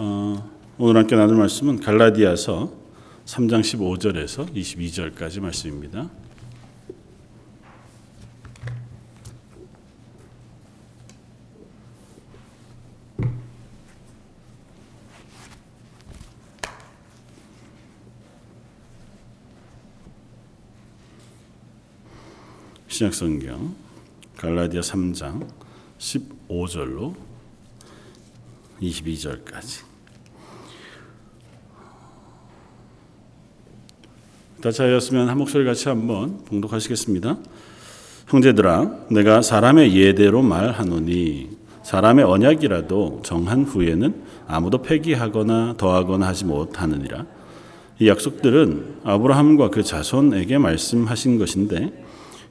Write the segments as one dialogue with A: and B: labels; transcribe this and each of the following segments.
A: 어, 오늘 함께 나눌 말씀은 갈라디아서 3장 15절에서 22절까지 말씀입니다. 신약 성경 갈라디아 3장 15절로 22절까지 다 차였으면 한 목소리 같이 한번 봉독하시겠습니다. 형제들아 내가 사람의 예대로 말하노니 사람의 언약이라도 정한 후에는 아무도 폐기하거나 더하거나 하지 못하느니라. 이 약속들은 아브라함과 그 자손에게 말씀하신 것인데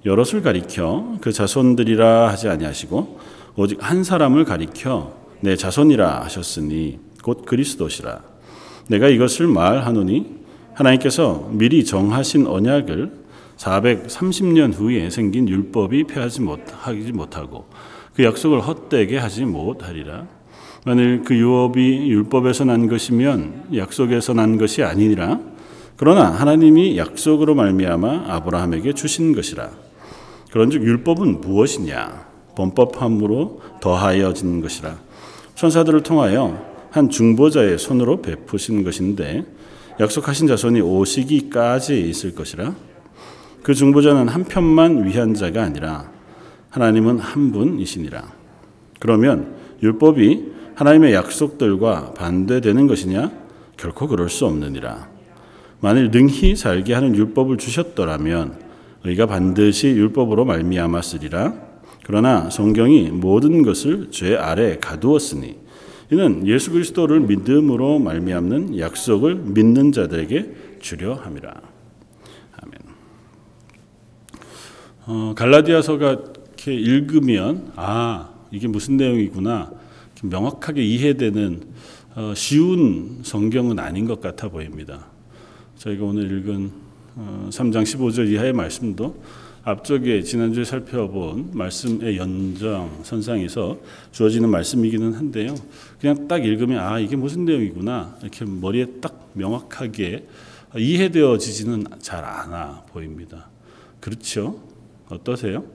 A: 여럿을 가리켜 그 자손들이라 하지 아니하시고 오직 한 사람을 가리켜 내 자손이라 하셨으니 곧 그리스도시라. 내가 이것을 말하노니 하나님께서 미리 정하신 언약을 430년 후에 생긴 율법이 폐하지 못하지 못하고 그 약속을 헛되게 하지 못하리라. 만일 그 유업이 율법에서 난 것이면 약속에서 난 것이 아니니라. 그러나 하나님이 약속으로 말미암아 아브라함에게 주신 것이라. 그런즉 율법은 무엇이냐? 범법함으로 더하여진 것이라. 천사들을 통하여 한 중보자의 손으로 베푸신 것인데 약속하신 자손이 오시기까지 있을 것이라. 그 중보자는 한 편만 위한 자가 아니라 하나님은 한 분이시니라. 그러면 율법이 하나님의 약속들과 반대되는 것이냐? 결코 그럴 수 없느니라. 만일 능히 살게 하는 율법을 주셨더라면 의가 반드시 율법으로 말미암았으리라. 그러나 성경이 모든 것을 죄 아래 가두었으니 이는 예수 그리스도를 믿음으로 말미암는 약속을 믿는 자들에게 주려 함이라. 아멘. 어, 갈라디아서가 이렇게 읽으면 아 이게 무슨 내용이구나 명확하게 이해되는 어, 쉬운 성경은 아닌 것 같아 보입니다. 저희가 오늘 읽은 어, 3장 15절 이하의 말씀도 앞쪽에 지난주에 살펴본 말씀의 연장 선상에서 주어지는 말씀이기는 한데요. 그냥 딱 읽으면 아 이게 무슨 내용이구나 이렇게 머리에 딱 명확하게 이해되어지지는 잘 않아 보입니다. 그렇죠? 어떠세요?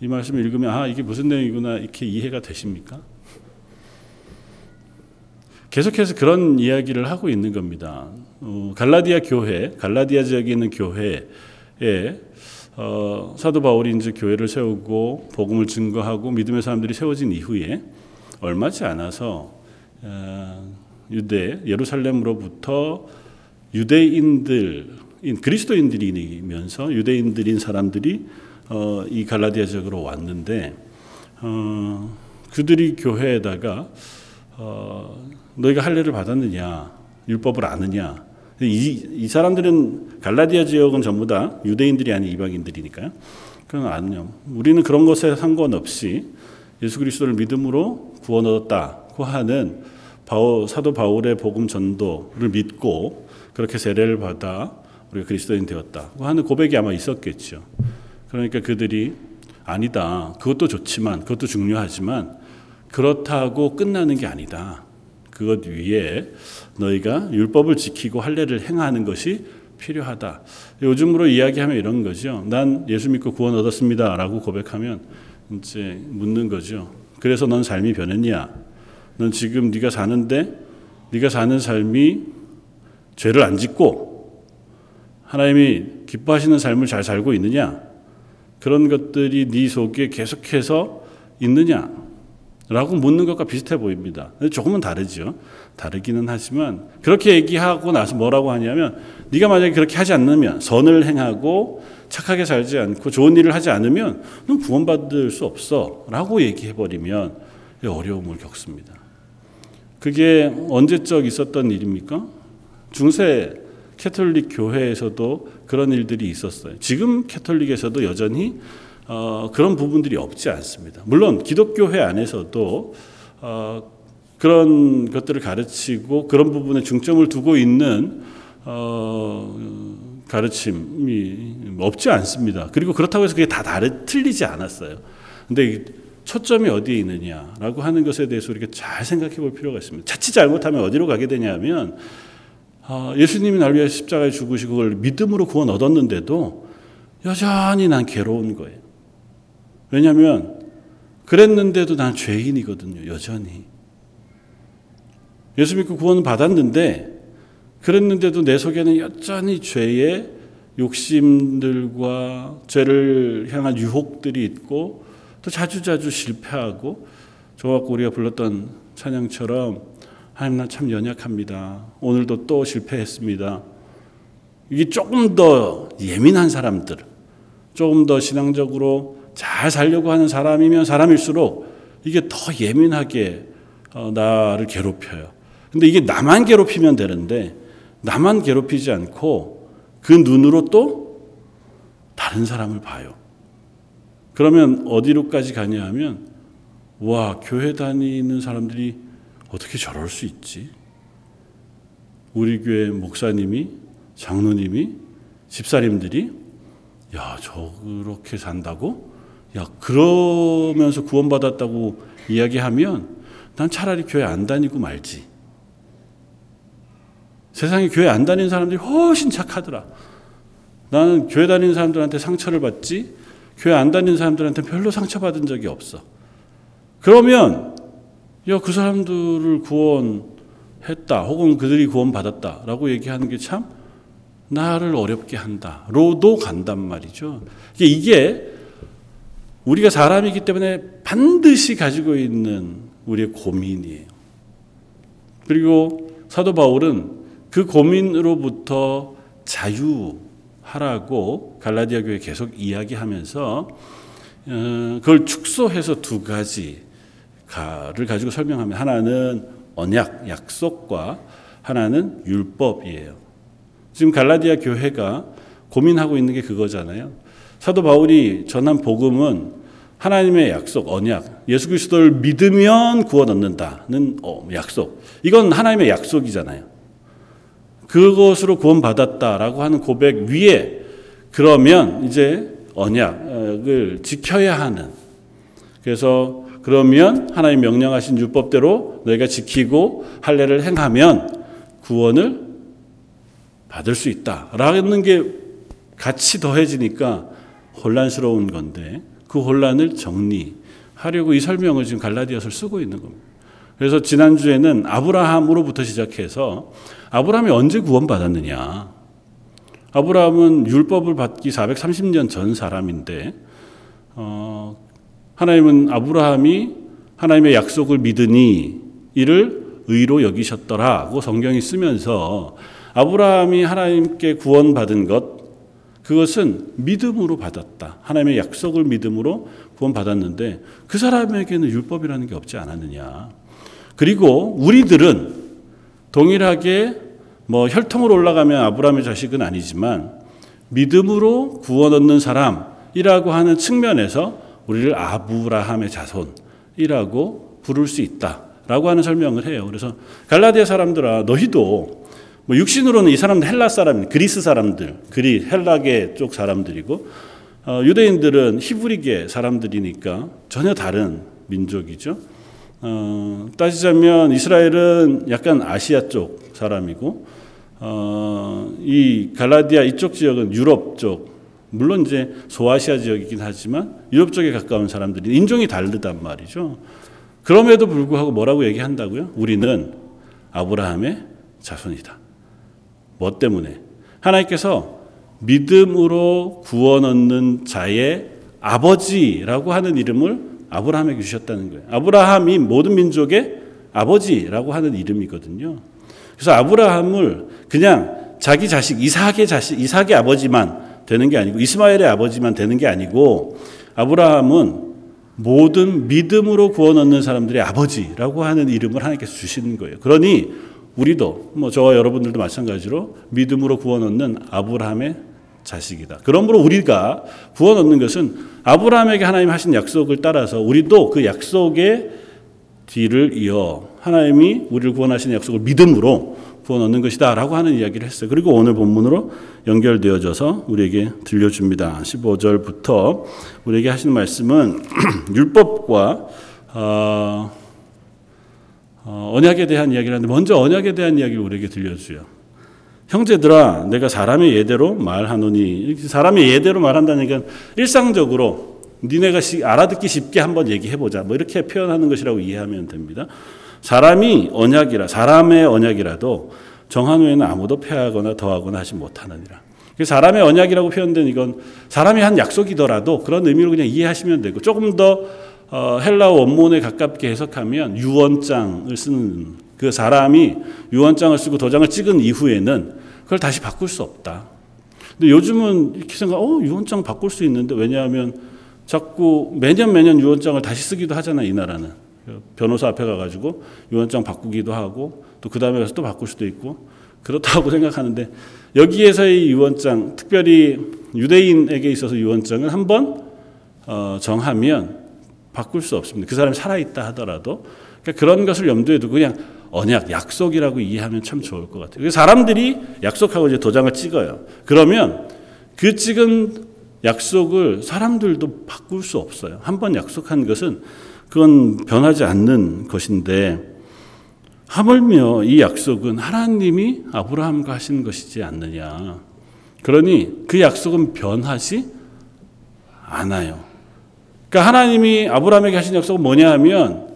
A: 이 말씀 읽으면 아 이게 무슨 내용이구나 이렇게 이해가 되십니까? 계속해서 그런 이야기를 하고 있는 겁니다. 어, 갈라디아 교회, 갈라디아 지역에 있는 교회에 어, 사도 바울이 이제 교회를 세우고 복음을 증거하고 믿음의 사람들이 세워진 이후에 얼마지 않아서 어, 유대 예루살렘으로부터 유대인들 그리스도인들이면서 유대인들인 사람들이 어, 이 갈라디아 지역으로 왔는데 어, 그들이 교회에다가 어, 너희가 할례를 받았느냐 율법을 아느냐 이, 이 사람들은 갈라디아 지역은 전부 다 유대인들이 아닌 이방인들이니까요. 그건 아니요. 우리는 그런 것에 상관없이 예수 그리스도를 믿음으로 구원 얻었다고 하는 바울, 사도 바울의 복음 전도를 믿고 그렇게 세례를 받아 우리가 그리스도인 되었다고 하는 고백이 아마 있었겠죠. 그러니까 그들이 아니다. 그것도 좋지만 그것도 중요하지만 그렇다고 끝나는 게 아니다. 그것 위에 너희가 율법을 지키고 할례를 행하는 것이 필요하다. 요즘으로 이야기하면 이런 거죠. 난 예수 믿고 구원 얻었습니다라고 고백하면 이제 묻는 거죠. 그래서 넌 삶이 변했냐? 넌 지금 네가 사는데 네가 사는 삶이 죄를 안 짓고 하나님이 기뻐하시는 삶을 잘 살고 있느냐? 그런 것들이 네 속에 계속해서 있느냐? 라고 묻는 것과 비슷해 보입니다. 조금은 다르죠. 다르기는 하지만 그렇게 얘기하고 나서 뭐라고 하냐면 네가 만약에 그렇게 하지 않으면 선을 행하고 착하게 살지 않고 좋은 일을 하지 않으면 넌 구원받을 수 없어 라고 얘기해 버리면 어려움을 겪습니다. 그게 언제적 있었던 일입니까? 중세 캐톨릭 교회에서도 그런 일들이 있었어요. 지금 캐톨릭에서도 여전히 어, 그런 부분들이 없지 않습니다. 물론 기독교회 안에서도 어, 그런 것들을 가르치고 그런 부분에 중점을 두고 있는 어, 가르침이 없지 않습니다. 그리고 그렇다고 해서 그게 다 다르, 틀리지 않았어요. 근데 초점이 어디에 있느냐라고 하는 것에 대해서 우리가 잘 생각해 볼 필요가 있습니다. 자칫 잘못하면 어디로 가게 되냐면 아, 예수님이 날 위해 십자가에 죽으시고 그걸 믿음으로 구원 얻었는데도 여전히 난 괴로운 거예요. 왜냐하면 그랬는데도 난 죄인이거든요. 여전히. 예수 믿고 구원 받았는데 그랬는데도 내 속에는 여전히 죄의 욕심들과 죄를 향한 유혹들이 있고 또 자주자주 실패하고 저갖고 우리가 불렀던 찬양처럼 하나님 난참 연약합니다. 오늘도 또 실패했습니다. 이게 조금 더 예민한 사람들, 조금 더 신앙적으로 잘 살려고 하는 사람이면 사람일수록 이게 더 예민하게 어, 나를 괴롭혀요. 근데 이게 나만 괴롭히면 되는데 나만 괴롭히지 않고 그 눈으로 또 다른 사람을 봐요. 그러면 어디로까지 가냐 하면 와, 교회 다니는 사람들이 어떻게 저럴 수 있지? 우리 교회 목사님이, 장로님이, 집사님들이 야, 저렇게 산다고? 야, 그러면서 구원받았다고 이야기하면 난 차라리 교회 안 다니고 말지. 세상에 교회 안 다니는 사람들이 훨씬 착하더라. 나는 교회 다니는 사람들한테 상처를 받지, 교회 안 다니는 사람들한테 별로 상처받은 적이 없어. 그러면, 야, 그 사람들을 구원했다, 혹은 그들이 구원받았다 라고 얘기하는 게 참 나를 어렵게 한다. 로도 간단 말이죠. 이게 우리가 사람이기 때문에 반드시 가지고 있는 우리의 고민이에요. 그리고 사도 바울은 그 고민으로부터 자유하라고 갈라디아 교회 계속 이야기하면서 어, 그걸 축소해서 두 가지를 가지고 설명하면 하나는 언약, 약속과 하나는 율법이에요. 지금 갈라디아 교회가 고민하고 있는 게 그거잖아요. 사도 바울이 전한 복음은 하나님의 약속, 언약, 예수 그리스도를 믿으면 구원 얻는다는 어, 약속. 이건 하나님의 약속이잖아요. 그것으로 구원 받았다라고 하는 고백 위에 그러면 이제 언약을 지켜야 하는. 그래서 그러면 하나님 명령하신 율법대로 너희가 지키고 할례를 행하면 구원을 받을 수 있다라는 게 같이 더해지니까 혼란스러운 건데 그 혼란을 정리하려고 이 설명을 지금 갈라디아서를 쓰고 있는 겁니다. 그래서 지난주에는 아브라함으로부터 시작해서 아브라함이 언제 구원받았느냐. 아브라함은 율법을 받기 430년 전 사람인데 어, 하나님은 아브라함이 하나님의 약속을 믿으니 이를 의로 여기셨더라고 성경이 쓰면서 아브라함이 하나님께 구원받은 것 그것은 믿음으로 받았다. 하나님의 약속을 믿음으로 구원받았는데 그 사람에게는 율법이라는 게 없지 않았느냐. 그리고 우리들은 동일하게 뭐 혈통으로 올라가면 아브라함의 자식은 아니지만 믿음으로 구원 얻는 사람이라고 하는 측면에서 우리를 아브라함의 자손이라고 부를 수 있다라고 하는 설명을 해요. 그래서 갈라디아 사람들아 너희도 뭐 육신으로는 이 사람들 헬라 사람, 그리스 사람들, 그리 헬라계 쪽 사람들이고 어, 유대인들은 히브리계 사람들이니까 전혀 다른 민족이죠. 어, 따지자면 이스라엘은 약간 아시아 쪽 사람이고 어, 이 갈라디아 이쪽 지역은 유럽 쪽 물론 이제 소아시아 지역이긴 하지만 유럽 쪽에 가까운 사람들이 인종이 다르단 말이죠. 그럼에도 불구하고 뭐라고 얘기한다고요? 우리는 아브라함의 자손이다. 뭐 때문에? 하나님께서 믿음으로 구원 얻는 자의 아버지라고 하는 이름을 아브라함에게 주셨다는 거예요. 아브라함이 모든 민족의 아버지라고 하는 이름이거든요. 그래서 아브라함을 그냥 자기 자식 이삭의 자식 이삭의 아버지만 되는 게 아니고 이스마엘의 아버지만 되는 게 아니고 아브라함은 모든 믿음으로 구원 얻는 사람들의 아버지라고 하는 이름을 하나님께서 주시는 거예요. 그러니 우리도 뭐 저와 여러분들도 마찬가지로 믿음으로 구원 얻는 아브라함의 자식이다. 그러므로 우리가 구원 얻는 것은 아브라함에게 하나님 하신 약속을 따라서 우리도 그 약속의 뒤를 이어 하나님이 우리를 구원하시는 약속을 믿음으로 구원 얻는 것이다 라고 하는 이야기를 했어요. 그리고 오늘 본문으로 연결되어져서 우리에게 들려줍니다. 15절부터 우리에게 하시는 말씀은 율법과 어, 어, 언약에 대한 이야기를 하는데 먼저 언약에 대한 이야기를 우리에게 들려주요. 형제들아, 내가 사람의 예대로 말하노니 사람의 예대로 말한다니까 일상적으로 니네가 알아듣기 쉽게 한번 얘기해 보자. 뭐 이렇게 표현하는 것이라고 이해하면 됩니다. 사람이 언약이라 사람의 언약이라도 정한 후에는 아무도 폐하거나 더하거나 하지 못하느니라. 사람의 언약이라고 표현된 이건 사람이 한 약속이더라도 그런 의미로 그냥 이해하시면 되고 조금 더 어, 헬라어 원문에 가깝게 해석하면 유언장을 쓰는 그 사람이 유언장을 쓰고 도장을 찍은 이후에는 그걸 다시 바꿀 수 없다. 근데 요즘은 이렇게 생각, 어, 유언장 바꿀 수 있는데 왜냐하면 자꾸 매년 매년 유언장을 다시 쓰기도 하잖아, 이 나라는. 변호사 앞에 가가지고 유언장 바꾸기도 하고 또 그 다음에 가서 또 바꿀 수도 있고 그렇다고 생각하는데 여기에서의 유언장, 특별히 유대인에게 있어서 유언장을 한번 어, 정하면 바꿀 수 없습니다. 그 사람이 살아있다 하더라도 그러니까 그런 것을 염두에 두고 그냥 언약, 약속이라고 이해하면 참 좋을 것 같아요. 사람들이 약속하고 이제 도장을 찍어요. 그러면 그 찍은 약속을 사람들도 바꿀 수 없어요. 한 번 약속한 것은 그건 변하지 않는 것인데 하물며 이 약속은 하나님이 아브라함과 하신 것이지 않느냐. 그러니 그 약속은 변하지 않아요. 그러니까 하나님이 아브라함에게 하신 약속은 뭐냐 하면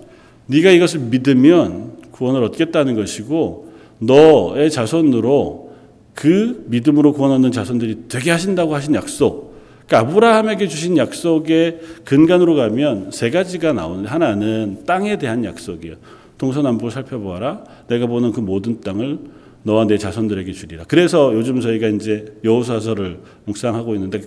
A: 네가 이것을 믿으면 구원을 얻겠다는 것이고 너의 자손으로 그 믿음으로 구원 얻는 자손들이 되게 하신다고 하신 약속. 그러니까 아브라함에게 주신 약속의 근간으로 가면 세 가지가 나오는데 하나는 땅에 대한 약속이에요. 동서남북을 살펴보아라. 내가 보는 그 모든 땅을 너와 내 자손들에게 주리라. 그래서 요즘 저희가 이제 여호수아서를 묵상하고 있는데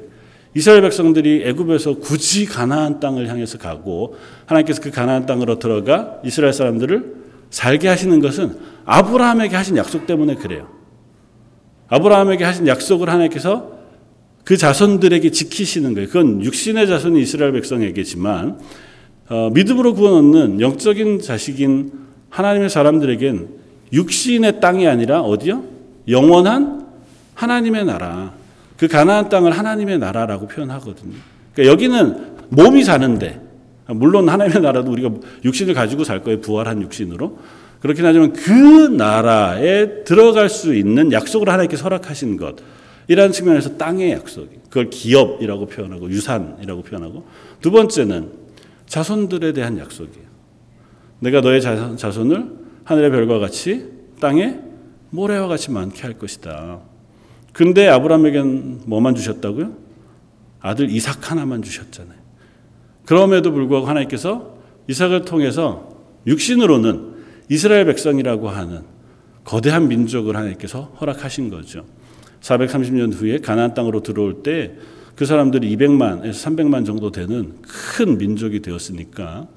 A: 이스라엘 백성들이 애굽에서 굳이 가나안 땅을 향해서 가고 하나님께서 그 가나안 땅으로 들어가 이스라엘 사람들을 살게 하시는 것은 아브라함에게 하신 약속 때문에 그래요. 아브라함에게 하신 약속을 하나님께서 그 자손들에게 지키시는 거예요. 그건 육신의 자손이 이스라엘 백성에게지만 어, 믿음으로 구원 얻는 영적인 자식인 하나님의 사람들에겐 육신의 땅이 아니라 어디요? 영원한 하나님의 나라. 그 가나안 땅을 하나님의 나라라고 표현하거든요. 그러니까 여기는 몸이 사는데 물론 하나님의 나라도 우리가 육신을 가지고 살 거예요. 부활한 육신으로. 그렇긴 하지만 그 나라에 들어갈 수 있는 약속을 하나님께 설악하신 것. 이라는 측면에서 땅의 약속. 그걸 기업이라고 표현하고 유산이라고 표현하고 두 번째는 자손들에 대한 약속이에요. 내가 너의 자손을 하늘의 별과 같이 땅에 모래와 같이 많게 할 것이다. 근데 아브라함에겐 뭐만 주셨다고요? 아들 이삭 하나만 주셨잖아요. 그럼에도 불구하고 하나님께서 이삭을 통해서 육신으로는 이스라엘 백성이라고 하는 거대한 민족을 하나님께서 허락하신 거죠. 430년 후에 가나안 땅으로 들어올 때 그 사람들이 200만에서 300만 정도 되는 큰 민족이 되었으니까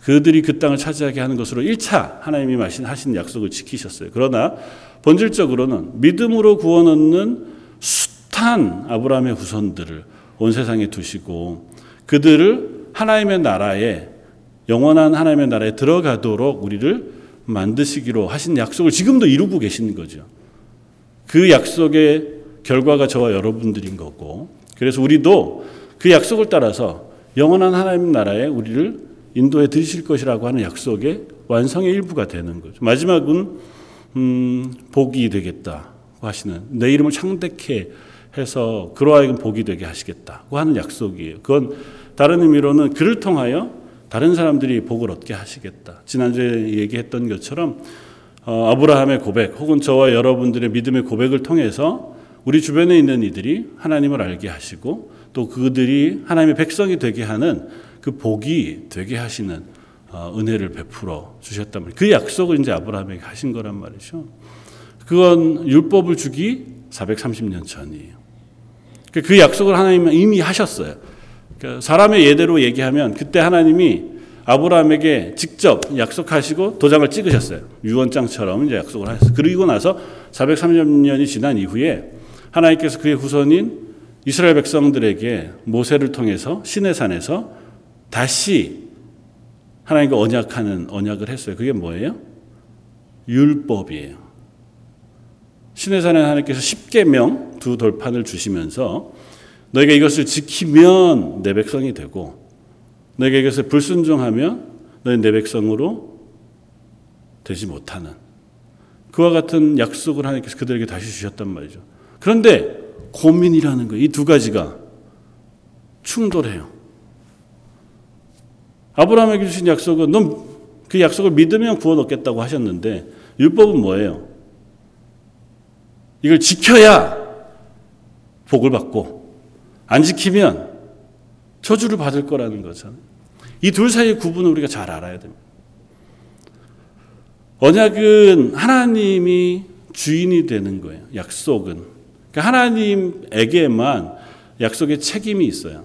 A: 그들이 그 땅을 차지하게 하는 것으로 1차 하나님이 하신 약속을 지키셨어요. 그러나 본질적으로는 믿음으로 구원 얻는 숱한 아브라함의 후손들을 온 세상에 두시고 그들을 하나님의 나라에 영원한 하나님의 나라에 들어가도록 우리를 만드시기로 하신 약속을 지금도 이루고 계시는 거죠. 그 약속의 결과가 저와 여러분들인 거고 그래서 우리도 그 약속을 따라서 영원한 하나님 나라에 우리를 인도해 드실 것이라고 하는 약속의 완성의 일부가 되는 거죠. 마지막은 음, 복이 되겠다고 하시는 내 이름을 창대케 해서 그로 하여금 복이 되게 하시겠다고 하는 약속이에요. 그건 다른 의미로는 그를 통하여 다른 사람들이 복을 얻게 하시겠다. 지난주에 얘기했던 것처럼 어, 아브라함의 고백 혹은 저와 여러분들의 믿음의 고백을 통해서 우리 주변에 있는 이들이 하나님을 알게 하시고 또 그들이 하나님의 백성이 되게 하는 그 복이 되게 하시는 어, 은혜를 베풀어 주셨단 말이에요. 그 약속을 이제 아브라함에게 하신 거란 말이죠. 그건 율법을 주기 430년 전이에요. 그, 그 약속을 하나님은 이미 하셨어요. 그러니까 사람의 예대로 얘기하면 그때 하나님이 아브라함에게 직접 약속하시고 도장을 찍으셨어요. 유언장처럼 이제 약속을 하셨어요. 그리고 나서 430년이 지난 이후에 하나님께서 그의 후손인 이스라엘 백성들에게 모세를 통해서 시내산에서 다시 하나님과 언약하는 언약을 했어요. 그게 뭐예요? 율법이에요. 신의 산에 하나님께서 십계명 두 돌판을 주시면서 너희가 이것을 지키면 내 백성이 되고 너희가 이것을 불순종하면 너희 내 백성으로 되지 못하는 그와 같은 약속을 하나님께서 그들에게 다시 주셨단 말이죠. 그런데 고민이라는 거, 이 두 가지가 충돌해요. 아브라함에게 주신 약속은 넌 그 약속을 믿으면 구원 얻겠다고 하셨는데 율법은 뭐예요? 이걸 지켜야 복을 받고 안 지키면 저주를 받을 거라는 거잖아요. 이 둘 사이의 구분을 우리가 잘 알아야 됩니다. 언약은 하나님이 주인이 되는 거예요. 약속은. 그러니까 하나님에게만 약속의 책임이 있어요.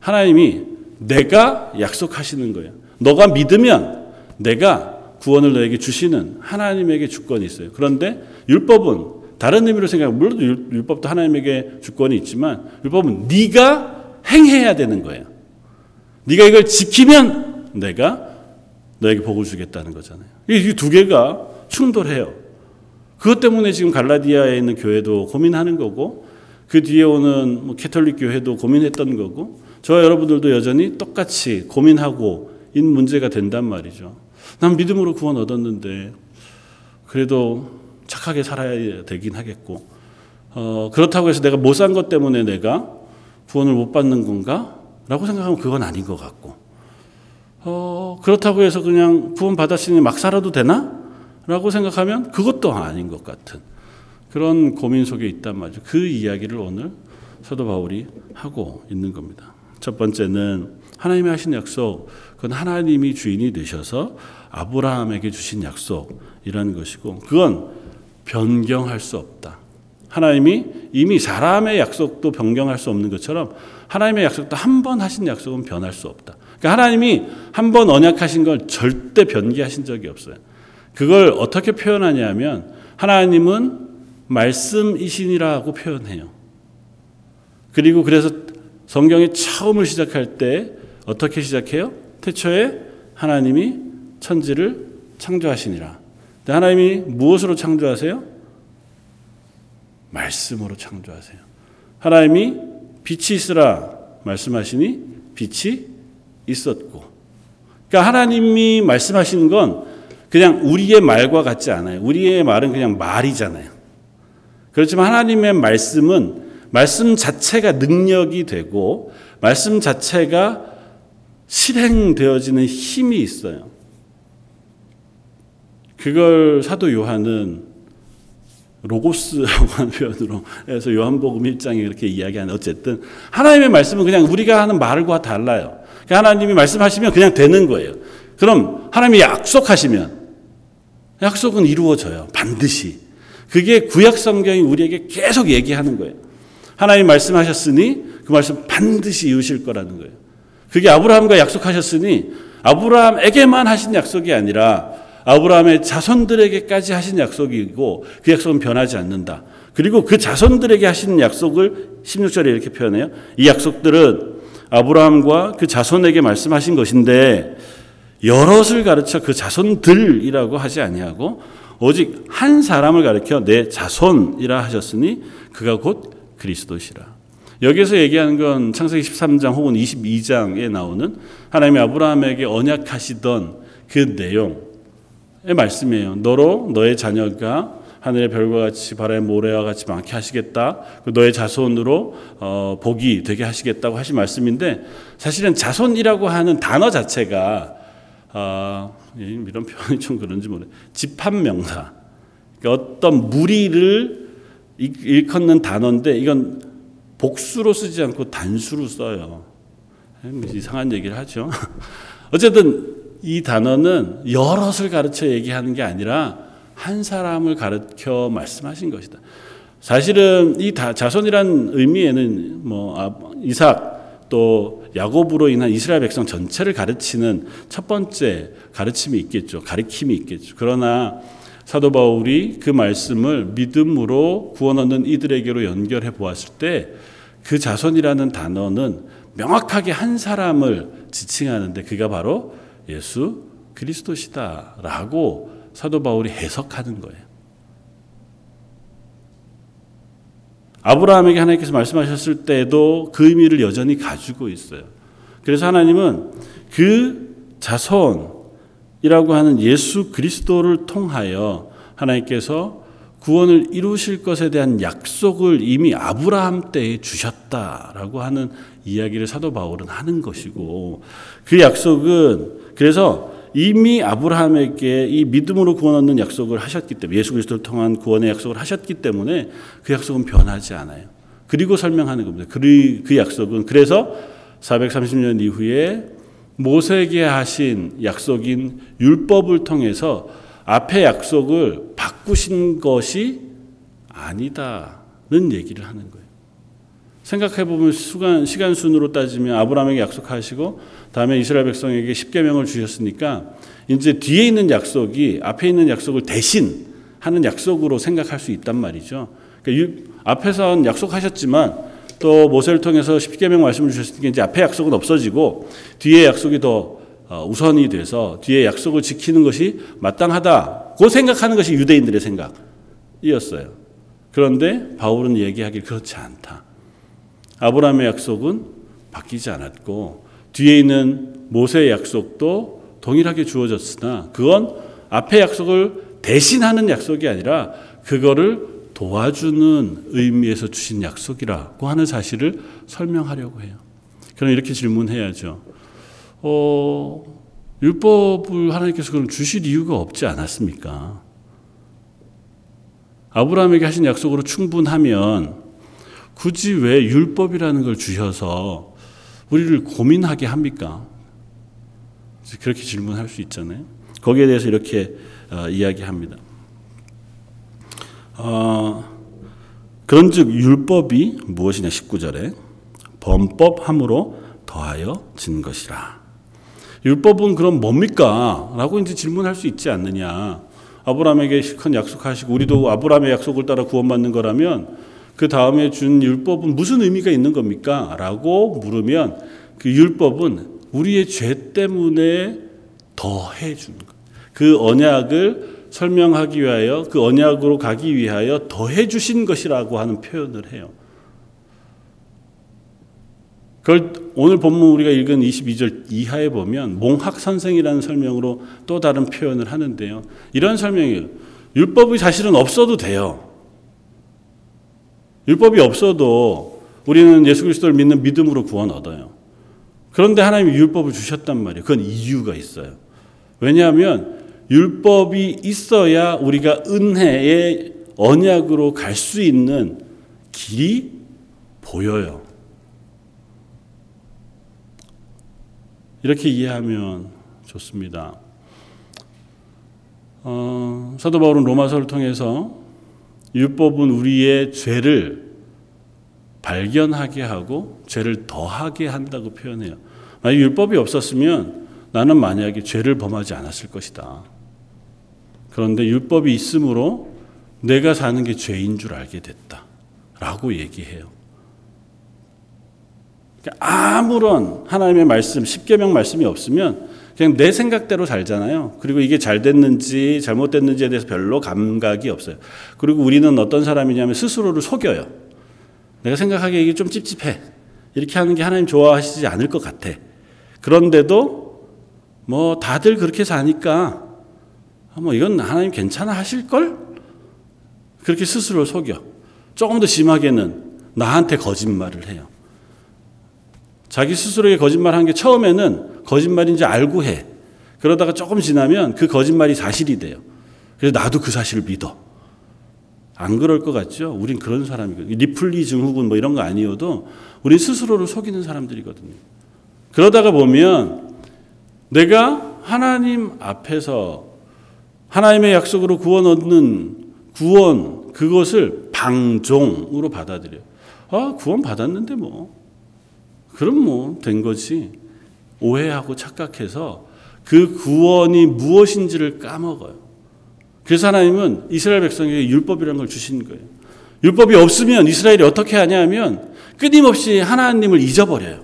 A: 하나님이 내가 약속하시는 거예요. 너가 믿으면 내가 구원을 너에게 주시는 하나님에게 주권이 있어요. 그런데 율법은 다른 의미로 생각하면 물론 율법도 하나님에게 주권이 있지만 율법은 네가 행해야 되는 거예요. 네가 이걸 지키면 내가 너에게 복을 주겠다는 거잖아요. 이 두 개가 충돌해요. 그것 때문에 지금 갈라디아에 있는 교회도 고민하는 거고 그 뒤에 오는 뭐 캐톨릭 교회도 고민했던 거고 저와 여러분들도 여전히 똑같이 고민하고 있는 문제가 된단 말이죠. 난 믿음으로 구원 얻었는데 그래도 착하게 살아야 되긴 하겠고 어, 그렇다고 해서 내가 못 산 것 때문에 내가 구원을 못 받는 건가? 라고 생각하면 그건 아닌 것 같고 어, 그렇다고 해서 그냥 구원 받았으니 막 살아도 되나? 라고 생각하면 그것도 아닌 것 같은 그런 고민 속에 있단 말이죠. 그 이야기를 오늘 사도 바울이 하고 있는 겁니다. 첫 번째는 하나님이 하신 약속, 그건 하나님이 주인이 되셔서 아브라함에게 주신 약속이라는 것이고, 그건 변경할 수 없다. 하나님이 이미 사람의 약속도 변경할 수 없는 것처럼 하나님의 약속도 한 번 하신 약속은 변할 수 없다. 그러니까 하나님이 한 번 언약하신 걸 절대 변기하신 적이 없어요. 그걸 어떻게 표현하냐면 하나님은 말씀이신이라고 표현해요. 그리고 그래서 성경이 처음을 시작할 때 어떻게 시작해요? 태초에 하나님이 천지를 창조하시니라. 하나님이 무엇으로 창조하세요? 말씀으로 창조하세요. 하나님이 빛이 있으라 말씀하시니 빛이 있었고. 그러니까 하나님이 말씀하시는 건 그냥 우리의 말과 같지 않아요. 우리의 말은 그냥 말이잖아요. 그렇지만 하나님의 말씀은 말씀 자체가 능력이 되고 말씀 자체가 실행되어지는 힘이 있어요. 그걸 사도 요한은 로고스라고 하는 표현으로 해서 요한복음 1장에 이렇게 이야기하는 어쨌든 하나님의 말씀은 그냥 우리가 하는 말과 달라요. 그러니까 하나님이 말씀하시면 그냥 되는 거예요. 그럼 하나님이 약속하시면 약속은 이루어져요. 반드시. 그게 구약 성경이 우리에게 계속 얘기하는 거예요. 하나님 말씀하셨으니 그 말씀 반드시 이루실 거라는 거예요. 그게 아브라함과 약속하셨으니 아브라함에게만 하신 약속이 아니라 아브라함의 자손들에게까지 하신 약속이고 그 약속은 변하지 않는다. 그리고 그 자손들에게 하신 약속을 16절에 이렇게 표현해요. 이 약속들은 아브라함과 그 자손에게 말씀하신 것인데 여럿을 가르쳐 그 자손들이라고 하지 아니하고 오직 한 사람을 가르쳐 내 자손이라 하셨으니 그가 곧 그리스도시라. 여기서 얘기하는 건 창세기 13장 혹은 22장에 나오는 하나님이 아브라함에게 언약하시던 그 내용의 말씀이에요. 너로 너의 자녀가 하늘의 별과 같이 바람의 모래와 같이 많게 하시겠다. 그 너의 자손으로 어, 복이 되게 하시겠다고 하신 말씀인데 사실은 자손이라고 하는 단어 자체가 어, 이런 표현이 좀 그런지 모르. 집합명사. 그러니까 어떤 무리를 일컫는 단어인데 이건 복수로 쓰지 않고 단수로 써요. 이상한 얘기를 하죠. 어쨌든 이 단어는 여럿을 가르쳐 얘기하는 게 아니라 한 사람을 가르쳐 말씀하신 것이다. 사실은 이 자손이란 의미에는 뭐 아, 이삭 또 야곱으로 인한 이스라엘 백성 전체를 가르치는 첫 번째 가르침이 있겠죠. 가르침이 있겠죠. 그러나 사도 바울이 그 말씀을 믿음으로 구원 얻는 이들에게로 연결해 보았을 때 그 자손이라는 단어는 명확하게 한 사람을 지칭하는데 그가 바로 예수 그리스도시다라고 사도 바울이 해석하는 거예요. 아브라함에게 하나님께서 말씀하셨을 때도 그 의미를 여전히 가지고 있어요. 그래서 하나님은 그 자손 이라고 하는 예수 그리스도를 통하여 하나님께서 구원을 이루실 것에 대한 약속을 이미 아브라함 때에 주셨다라고 하는 이야기를 사도 바울은 하는 것이고 그 약속은 그래서 이미 아브라함에게 이 믿음으로 구원 얻는 약속을 하셨기 때문에 예수 그리스도를 통한 구원의 약속을 하셨기 때문에 그 약속은 변하지 않아요. 그리고 설명하는 겁니다. 그, 그 약속은 그래서 430년 이후에 모세에게 하신 약속인 율법을 통해서 앞의 약속을 바꾸신 것이 아니다는 얘기를 하는 거예요. 생각해 보면 시간 시간 순으로 따지면 아브라함에게 약속하시고 다음에 이스라엘 백성에게 십계명을 주셨으니까 이제 뒤에 있는 약속이 앞에 있는 약속을 대신 하는 약속으로 생각할 수 있단 말이죠. 그러니까 앞에선 약속하셨지만 또 모세를 통해서 십계명 말씀을 주셨으니까 이제 앞에 약속은 없어지고 뒤에 약속이 더 어, 우선이 돼서 뒤에 약속을 지키는 것이 마땅하다고 생각하는 것이 유대인들의 생각이었어요. 그런데 바울은 얘기하길 그렇지 않다. 아브라함의 약속은 바뀌지 않았고 뒤에 있는 모세의 약속도 동일하게 주어졌으나 그건 앞의 약속을 대신하는 약속이 아니라 그거를 도와주는 의미에서 주신 약속이라고 하는 사실을 설명하려고 해요. 그럼 이렇게 질문해야죠. 어, 율법을 하나님께서 그럼 주실 이유가 없지 않았습니까? 아브라함에게 하신 약속으로 충분하면 굳이 왜 율법이라는 걸 주셔서 우리를 고민하게 합니까? 그렇게 질문할 수 있잖아요. 거기에 대해서 이렇게 어, 이야기합니다. 어, 그런즉 율법이 무엇이냐 19절에 범법함으로 더하여 진 것이라. 율법은 그럼 뭡니까? 라고 이제 질문할 수 있지 않느냐. 아브라함에게 큰 약속하시고 우리도 아브라함의 약속을 따라 구원받는 거라면 그 다음에 준 율법은 무슨 의미가 있는 겁니까? 라고 물으면 그 율법은 우리의 죄 때문에 더해 준 것. 그 언약을 설명하기 위하여 그 언약으로 가기 위하여 더해 주신 것이라고 하는 표현을 해요. 그걸 오늘 본문 우리가 읽은 22절 이하에 보면 몽학 선생이라는 설명으로 또 다른 표현을 하는데요. 이런 설명이에요. 율법이 사실은 없어도 돼요. 율법이 없어도 우리는 예수 그리스도를 믿는 믿음으로 구원 얻어요. 그런데 하나님이 율법을 주셨단 말이에요. 그건 이유가 있어요. 왜냐하면 율법이 있어야 우리가 은혜의 언약으로 갈 수 있는 길이 보여요. 이렇게 이해하면 좋습니다. 어, 사도 바울은 로마서를 통해서 율법은 우리의 죄를 발견하게 하고 죄를 더하게 한다고 표현해요. 만약 율법이 없었으면 나는 만약에 죄를 범하지 않았을 것이다. 그런데 율법이 있으므로 내가 사는 게 죄인 줄 알게 됐다. 라고 얘기해요. 그러니까 아무런 하나님의 말씀, 십계명 말씀이 없으면 그냥 내 생각대로 살잖아요. 그리고 이게 잘 됐는지 잘못됐는지에 대해서 별로 감각이 없어요. 그리고 우리는 어떤 사람이냐면 스스로를 속여요. 내가 생각하기에 이게 좀 찝찝해. 이렇게 하는 게 하나님 좋아하시지 않을 것 같아. 그런데도 뭐 다들 그렇게 사니까 뭐 이건 하나님 괜찮아 하실걸? 그렇게 스스로를 속여. 조금 더 심하게는 나한테 거짓말을 해요. 자기 스스로에게 거짓말 한 게 처음에는 거짓말인지 알고 해. 그러다가 조금 지나면 그 거짓말이 사실이 돼요. 그래서 나도 그 사실을 믿어. 안 그럴 것 같죠? 우린 그런 사람이거든요. 리플리 증후군 뭐 이런 거 아니어도 우리 스스로를 속이는 사람들이거든요. 그러다가 보면 내가 하나님 앞에서 하나님의 약속으로 구원 얻는 구원 그것을 방종으로 받아들여요. 아, 구원 받았는데 뭐. 그럼 뭐 된 거지. 오해하고 착각해서 그 구원이 무엇인지를 까먹어요. 그래서 하나님은 이스라엘 백성에게 율법이라는 걸 주신 거예요. 율법이 없으면 이스라엘이 어떻게 하냐면 끊임없이 하나님을 잊어버려요.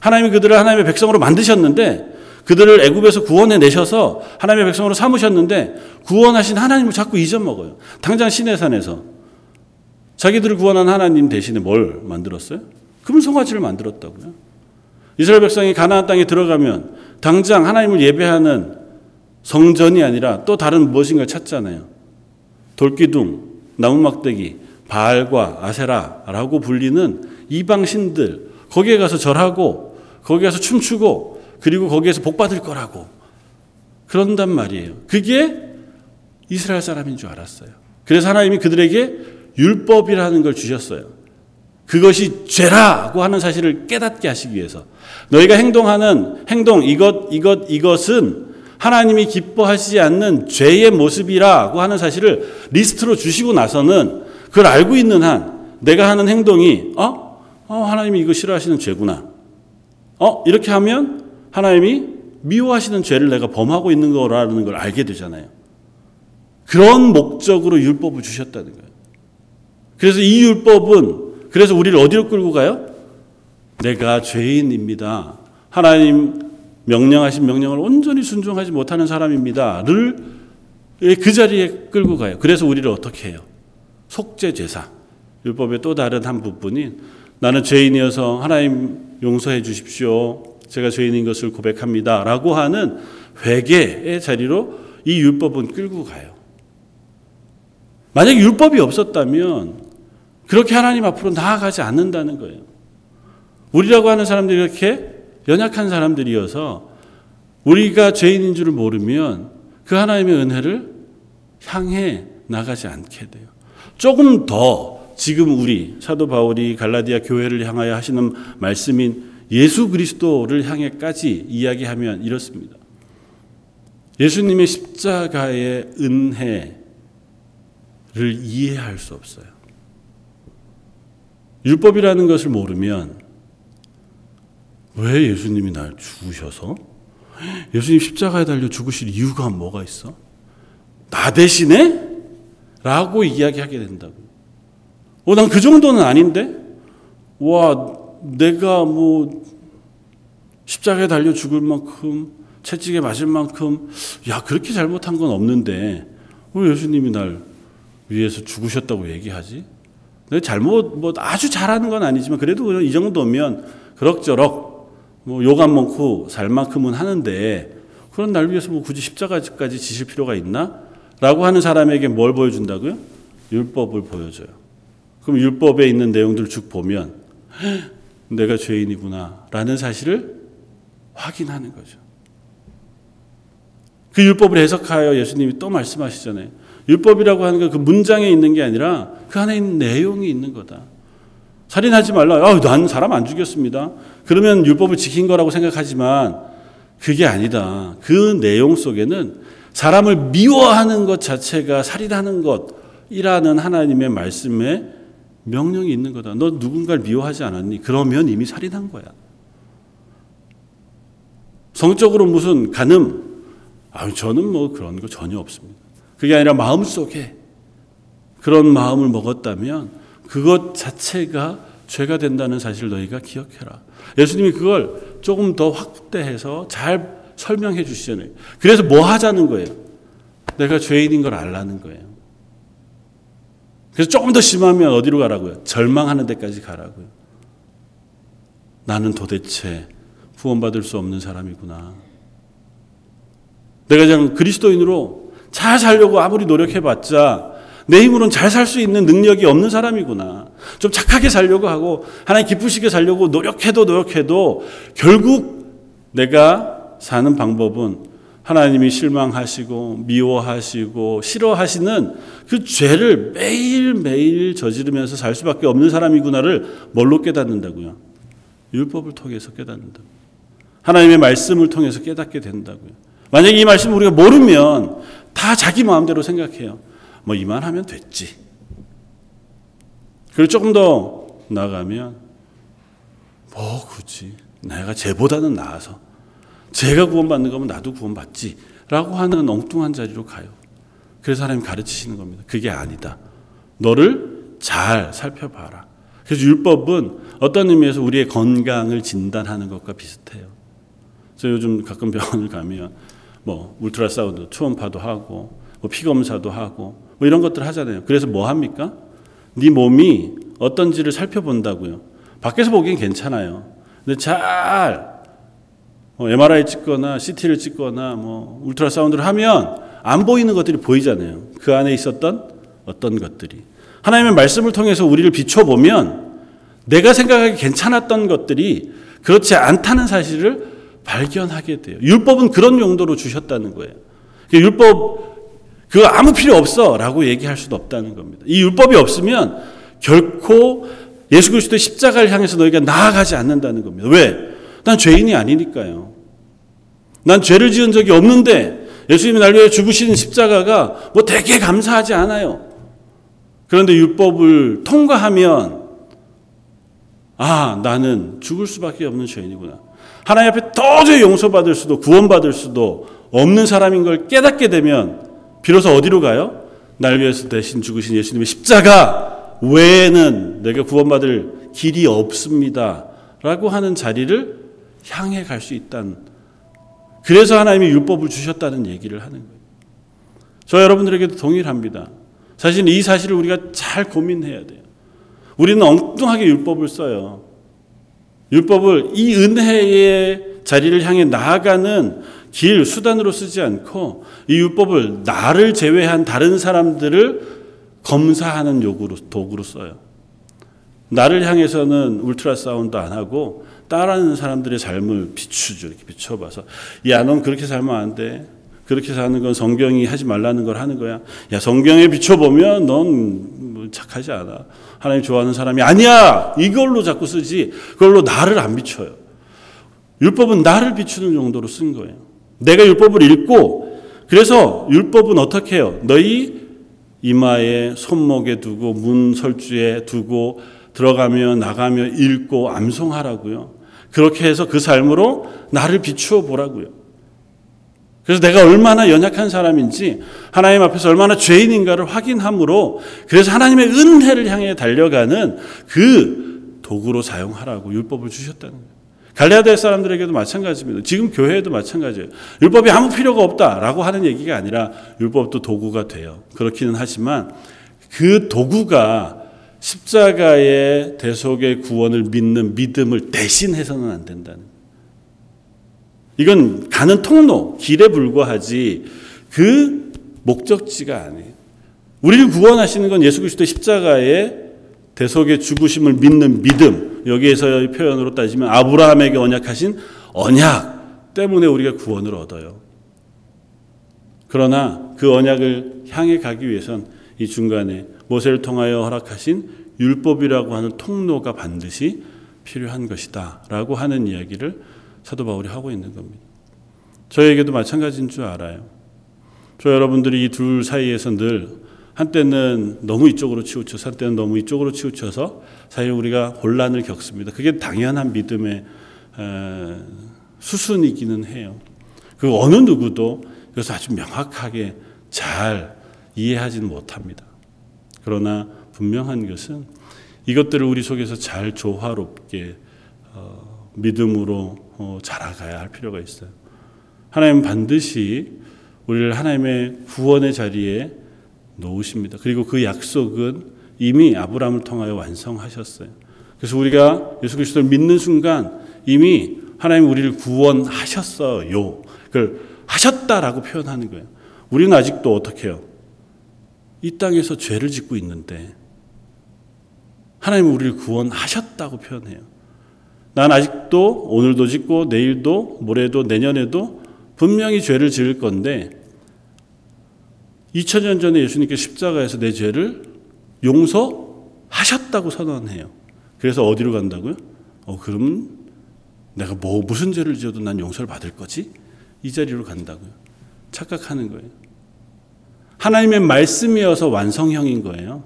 A: 하나님이 그들을 하나님의 백성으로 만드셨는데 그들을 애굽에서 구원해 내셔서 하나님의 백성으로 삼으셨는데 구원하신 하나님을 자꾸 잊어먹어요. 당장 시내산에서 자기들을 구원한 하나님 대신에 뭘 만들었어요? 금송아지를 만들었다고요. 이스라엘 백성이 가나안 땅에 들어가면 당장 하나님을 예배하는 성전이 아니라 또 다른 무엇인가를 찾잖아요. 돌기둥, 나무막대기, 바알과 아세라라고 불리는 이방 신들 거기에 가서 절하고 거기 가서 춤추고 그리고 거기에서 복 받을 거라고 그런단 말이에요. 그게 이스라엘 사람인 줄 알았어요. 그래서 하나님이 그들에게 율법이라는 걸 주셨어요. 그것이 죄라고 하는 사실을 깨닫게 하시기 위해서 너희가 행동하는 행동 이것 이것 이것은 하나님이 기뻐하시지 않는 죄의 모습이라고 하는 사실을 리스트로 주시고 나서는 그걸 알고 있는 한 내가 하는 행동이 어? 어 하나님이 이거 싫어하시는 죄구나. 어 이렇게 하면 하나님이 미워하시는 죄를 내가 범하고 있는 거라는 걸 알게 되잖아요. 그런 목적으로 율법을 주셨다는 거예요. 그래서 이 율법은 그래서 우리를 어디로 끌고 가요? 내가 죄인입니다. 하나님 명령하신 명령을 온전히 순종하지 못하는 사람입니다를 그 자리에 끌고 가요. 그래서 우리를 어떻게 해요? 속죄 제사. 율법의 또 다른 한 부분인 나는 죄인이어서 하나님 용서해 주십시오. 제가 죄인인 것을 고백합니다. 라고 하는 회개의 자리로 이 율법은 끌고 가요. 만약 율법이 없었다면 그렇게 하나님 앞으로 나아가지 않는다는 거예요. 우리라고 하는 사람들이 이렇게 연약한 사람들이어서 우리가 죄인인 줄을 모르면 그 하나님의 은혜를 향해 나가지 않게 돼요. 조금 더 지금 우리 사도 바울이 갈라디아 교회를 향하여 하시는 말씀인 예수 그리스도를 향해까지 이야기하면 이렇습니다. 예수님의 십자가의 은혜를 이해할 수 없어요. 율법이라는 것을 모르면 왜 예수님이 날 죽으셔서 예수님 십자가에 달려 죽으실 이유가 뭐가 있어? 나 대신에? 라고 이야기하게 된다고. 어, 난 그 정도는 아닌데? 와, 내가 뭐, 십자가에 달려 죽을 만큼, 채찍에 맞을 만큼, 야, 그렇게 잘못한 건 없는데, 왜 예수님이 날 위해서 죽으셨다고 얘기하지? 내가 잘못, 뭐, 아주 잘하는 건 아니지만, 그래도 이 정도면, 그럭저럭, 뭐, 욕 안 먹고 살 만큼은 하는데, 그런 날 위해서 뭐 굳이 십자가까지 지실 필요가 있나? 라고 하는 사람에게 뭘 보여준다고요? 율법을 보여줘요. 그럼 율법에 있는 내용들을 쭉 보면 내가 죄인이구나 라는 사실을 확인하는 거죠. 그 율법을 해석하여 예수님이 또 말씀하시잖아요. 율법이라고 하는 건 그 문장에 있는 게 아니라 그 안에 있는 내용이 있는 거다. 살인하지 말라. 아, 난 사람 안 죽였습니다. 그러면 율법을 지킨 거라고 생각하지만 그게 아니다. 그 내용 속에는 사람을 미워하는 것 자체가 살인하는 것이라는 하나님의 말씀에 명령이 있는 거다. 너 누군가를 미워하지 않았니? 그러면 이미 살인한 거야. 성적으로 무슨 간음? 아, 저는 뭐 그런 거 전혀 없습니다. 그게 아니라 마음 속에 그런 마음을 먹었다면 그것 자체가 죄가 된다는 사실을 너희가 기억해라. 예수님이 그걸 조금 더 확대해서 잘 설명해 주시잖아요. 그래서 뭐 하자는 거예요? 내가 죄인인 걸 알라는 거예요. 그래서 조금 더 심하면 어디로 가라고요? 절망하는 데까지 가라고요. 나는 도대체 구원받을 수 없는 사람이구나. 내가 그냥 그리스도인으로 잘 살려고 아무리 노력해봤자 내 힘으로는 잘 살 수 있는 능력이 없는 사람이구나. 좀 착하게 살려고 하고 하나님 기쁘시게 살려고 노력해도 노력해도 결국 내가 사는 방법은 하나님이 실망하시고 미워하시고 싫어하시는 그 죄를 매일매일 저지르면서 살 수밖에 없는 사람이구나를 뭘로 깨닫는다고요? 율법을 통해서 깨닫는다. 하나님의 말씀을 통해서 깨닫게 된다고요. 만약에 이 말씀을 우리가 모르면 다 자기 마음대로 생각해요. 뭐 이만 하면 됐지. 그리고 조금 더 나가면 뭐 굳이 내가 쟤보다는 나아서 제가 구원받는 거면 나도 구원받지. 라고 하는 엉뚱한 자리로 가요. 그래서 하나님 가르치시는 겁니다. 그게 아니다. 너를 잘 살펴봐라. 그래서 율법은 어떤 의미에서 우리의 건강을 진단하는 것과 비슷해요. 저 요즘 가끔 병원을 가면 뭐 ultrasound 초음파도 하고 뭐 피검사도 하고 뭐 이런 것들 하잖아요. 그래서 뭐 합니까? 네 몸이 어떤지를 살펴본다고요. 밖에서 보기엔 괜찮아요. 근데 잘뭐 MRI 찍거나 CT를 찍거나 뭐 ultrasound를 하면 안 보이는 것들이 보이잖아요. 그 안에 있었던 어떤 것들이 하나님의 말씀을 통해서 우리를 비춰보면 내가 생각하기 괜찮았던 것들이 그렇지 않다는 사실을 발견하게 돼요. 율법은 그런 용도로 주셨다는 거예요. 율법 그거 아무 필요 없어 라고 얘기할 수도 없다는 겁니다. 이 율법이 없으면 결코 예수 그리스도의 십자가를 향해서 너희가 나아가지 않는다는 겁니다. 왜? 난 죄인이 아니니까요. 난 죄를 지은 적이 없는데 예수님이 날 위해 죽으신 십자가가 뭐 되게 감사하지 않아요. 그런데 율법을 통과하면 아, 나는 죽을 수밖에 없는 죄인이구나. 하나님 앞에 도저히 용서받을 수도 구원받을 수도 없는 사람인 걸 깨닫게 되면 비로소 어디로 가요? 날 위해서 대신 죽으신 예수님의 십자가 외에는 내가 구원받을 길이 없습니다. 라고 하는 자리를 향해 갈 수 있다는 그래서 하나님이 율법을 주셨다는 얘기를 하는 거예요. 저 여러분들에게도 동일합니다. 사실 이 사실을 우리가 잘 고민해야 돼요. 우리는 엉뚱하게 율법을 써요. 율법을 이 은혜의 자리를 향해 나아가는 길, 수단으로 쓰지 않고 이 율법을 나를 제외한 다른 사람들을 검사하는 요구로, 도구로 써요. 나를 향해서는 울트라 사운드 안 하고 따라하는 사람들의 삶을 비추죠. 이렇게 비춰봐서. 야, 넌 그렇게 살면 안 돼. 그렇게 사는 건 성경이 하지 말라는 걸 하는 거야. 야, 성경에 비춰보면 넌뭐 착하지 않아. 하나님 좋아하는 사람이 아니야! 이걸로 자꾸 쓰지. 그걸로 나를 안 비춰요. 율법은 나를 비추는 정도로 쓴 거예요. 내가 율법을 읽고, 그래서 율법은 어떻게 해요? 너희 이마에 손목에 두고 문 설주에 두고 들어가며 나가며 읽고 암송하라고요. 그렇게 해서 그 삶으로 나를 비추어 보라고요. 그래서 내가 얼마나 연약한 사람인지 하나님 앞에서 얼마나 죄인인가를 확인함으로 그래서 하나님의 은혜를 향해 달려가는 그 도구로 사용하라고 율법을 주셨다는 거예요. 갈레아디아 사람들에게도 마찬가지입니다. 지금 교회에도 마찬가지예요. 율법이 아무 필요가 없다라고 하는 얘기가 아니라 율법도 도구가 돼요. 그렇기는 하지만 그 도구가 십자가의 대속의 구원을 믿는 믿음을 대신해서는 안 된다는. 이건 가는 통로, 길에 불과하지 그 목적지가 아니에요. 우리를 구원하시는 건 예수 그리스도의 십자가의 대속의 죽으심을 믿는 믿음. 여기에서의 표현으로 따지면 아브라함에게 언약하신 언약 때문에 우리가 구원을 얻어요. 그러나 그 언약을 향해 가기 위해선 이 중간에 모세를 통하여 허락하신 율법이라고 하는 통로가 반드시 필요한 것이다 라고 하는 이야기를 사도 바울이 하고 있는 겁니다. 저에게도 마찬가지인 줄 알아요. 저 여러분들이 이 둘 사이에서 늘 한때는 너무 이쪽으로 치우쳐서 한때는 너무 이쪽으로 치우쳐서 사실 우리가 혼란을 겪습니다. 그게 당연한 믿음의 수순이기는 해요. 그 어느 누구도 그래서 아주 명확하게 잘 이해하지는 못합니다. 그러나 분명한 것은 이것들을 우리 속에서 잘 조화롭게 어, 믿음으로 어, 자라가야 할 필요가 있어요. 하나님 반드시 우리를 하나님의 구원의 자리에 놓으십니다. 그리고 그 약속은 이미 아브라함을 통하여 완성하셨어요. 그래서 우리가 예수 그리스도를 믿는 순간 이미 하나님 우리를 구원하셨어요. 그걸 하셨다라고 표현하는 거예요. 우리는 아직도 어떻게 해요? 이 땅에서 죄를 짓고 있는데 하나님 우리를 구원하셨다고 표현해요. 난 아직도 오늘도 짓고 내일도 모레도 내년에도 분명히 죄를 지을 건데 2000년 전에 예수님께 십자가에서 내 죄를 용서하셨다고 선언해요. 그래서 어디로 간다고요? 어, 그러면 내가 뭐 무슨 죄를 지어도 난 용서를 받을 거지? 이 자리로 간다고요. 착각하는 거예요. 하나님의 말씀이어서 완성형인 거예요.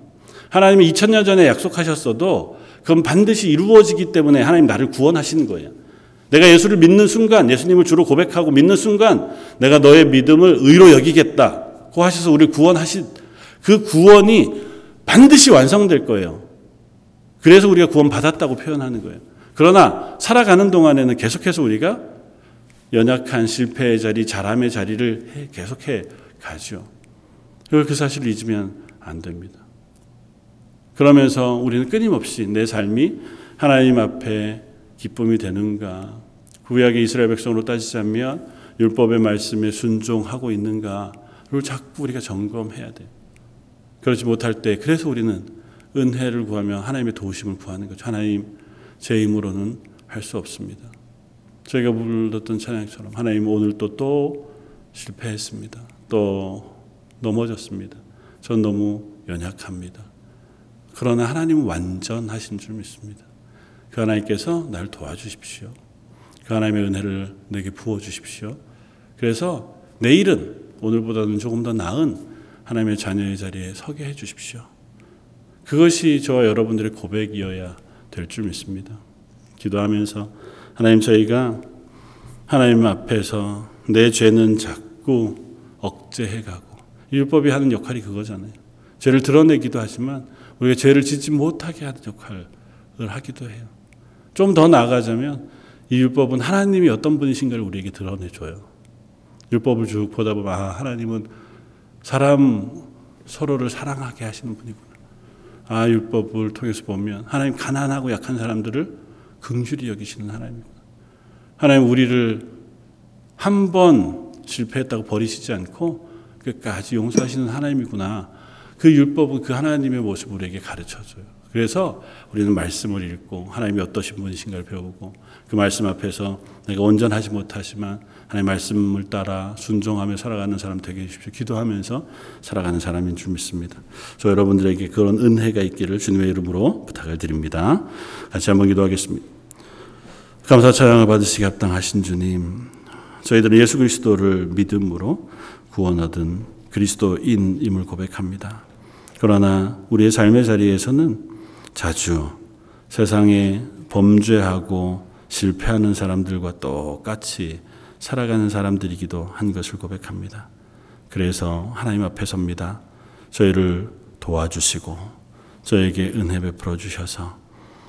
A: 하나님이 2000년 전에 약속하셨어도 그건 반드시 이루어지기 때문에 하나님 나를 구원하시는 거예요. 내가 예수를 믿는 순간, 예수님을 주로 고백하고 믿는 순간, 내가 너의 믿음을 의로 여기겠다 고 하셔서 우리를 구원하신 그 구원이 반드시 완성될 거예요. 그래서 우리가 구원 받았다고 표현하는 거예요. 그러나 살아가는 동안에는 계속해서 우리가 연약한 실패의 자리, 자람의 자리를 해- 계속해 가죠. 그 사실을 잊으면 안 됩니다. 그러면서 우리는 끊임없이 내 삶이 하나님 앞에 기쁨이 되는가, 구약의 이스라엘 백성으로 따지자면 율법의 말씀에 순종하고 있는가를 자꾸 우리가 점검해야 돼요. 그렇지 못할 때 그래서 우리는 은혜를 구하며 하나님의 도우심을 구하는 거죠. 하나님 제 힘으로는 할 수 없습니다. 저희가 불렀던 찬양처럼 하나님 오늘 또또 실패했습니다. 또 넘어졌습니다. 전 너무 연약합니다. 그러나 하나님은 완전하신 줄 믿습니다. 그 하나님께서 날 도와주십시오. 그 하나님의 은혜를 내게 부어 주십시오. 그래서 내일은 오늘보다는 조금 더 나은 하나님의 자녀의 자리에 서게 해 주십시오. 그것이 저와 여러분들의 고백이어야 될 줄 믿습니다. 기도하면서 하나님 저희가 하나님 앞에서 내 죄는 자꾸 억제해 가고 율법이 하는 역할이 그거잖아요. 죄를 드러내기도 하지만 우리가 죄를 짓지 못하게 하는 역할을 하기도 해요. 좀 더 나아가자면 이 율법은 하나님이 어떤 분이신가를 우리에게 드러내 줘요. 율법을 쭉 보다 보면 아 하나님은 사람 서로를 사랑하게 하시는 분이구나. 아 율법을 통해서 보면 하나님 가난하고 약한 사람들을 긍휼히 여기시는 하나님이구나. 하나님 우리를 한 번 실패했다고 버리시지 않고 끝까지 용서하시는 하나님이구나. 그 율법은 그 하나님의 모습을 우리에게 가르쳐 줘요. 그래서 우리는 말씀을 읽고 하나님이 어떠신 분이신가를 배우고 그 말씀 앞에서 내가 온전하지 못하지만 하나님 말씀을 따라 순종하며 살아가는 사람 되게 해주십시오. 기도하면서 살아가는 사람인 줄 믿습니다. 저 여러분들에게 그런 은혜가 있기를 주님의 이름으로 부탁을 드립니다. 같이 한번 기도하겠습니다. 감사 찬양을 받으시기 합당하신 주님, 저희들은 예수 그리스도를 믿음으로 구원 얻은 그리스도인임을 고백합니다. 그러나 우리의 삶의 자리에서는 자주 세상에 범죄하고 실패하는 사람들과 똑같이 살아가는 사람들이기도 한 것을 고백합니다. 그래서 하나님 앞에 섭니다. 저희를 도와주시고 저에게 은혜 베풀어 주셔서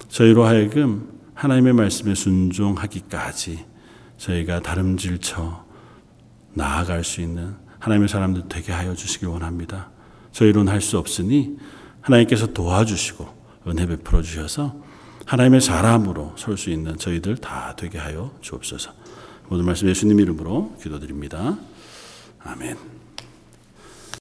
A: 저희로 하여금 하나님의 말씀에 순종하기까지 저희가 다름질쳐 나아갈 수 있는 하나님의 사람들 되게 하여 주시길 원합니다. 저희로는 할 수 없으니 하나님께서 도와주시고 은혜 베풀어 주셔서 하나님의 사람으로 설 수 있는 저희들 다 되게 하여 주옵소서. 모든 말씀 예수님 이름으로 기도드립니다. 아멘.